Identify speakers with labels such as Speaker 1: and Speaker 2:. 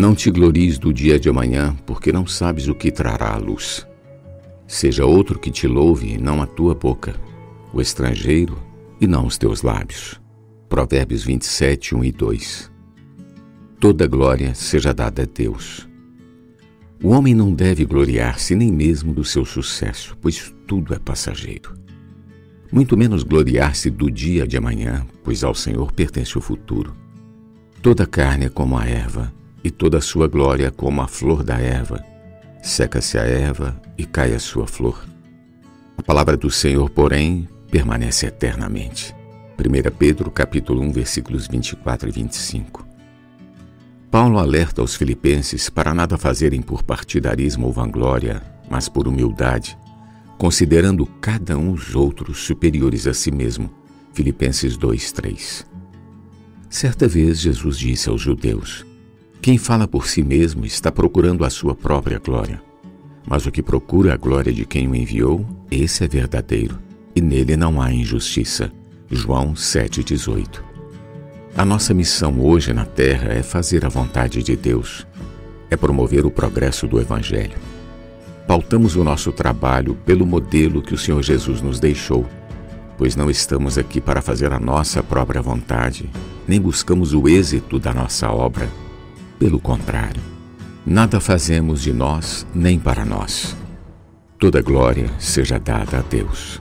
Speaker 1: Não te glories do dia de amanhã, porque não sabes o que trará a luz. Seja outro que te louve, não a tua boca, o estrangeiro e não os teus lábios. Provérbios 27, 1 e 2. Toda glória seja dada a Deus. O homem não deve gloriar-se nem mesmo do seu sucesso, pois tudo é passageiro. Muito menos gloriar-se do dia de amanhã, pois ao Senhor pertence o futuro. Toda carne é como a erva, e toda a sua glória como a flor da erva. Seca-se a erva e cai a sua flor. A palavra do Senhor, porém, permanece eternamente. 1 Pedro capítulo 1, versículos 24 e 25. Paulo alerta os filipenses para nada fazerem por partidarismo ou vanglória, mas por humildade, considerando cada um os outros superiores a si mesmo. Filipenses 2:3. Certa vez Jesus disse aos judeus: Quem fala por si mesmo está procurando a sua própria glória. Mas o que procura a glória de quem o enviou, esse é verdadeiro, e nele não há injustiça. João 7,18 A nossa missão hoje na Terra é fazer a vontade de Deus, é promover o progresso do Evangelho. Pautamos o nosso trabalho pelo modelo que o Senhor Jesus nos deixou, pois não estamos aqui para fazer a nossa própria vontade, nem buscamos o êxito da nossa obra. Pelo contrário, nada fazemos de nós nem para nós. Toda glória seja dada a Deus.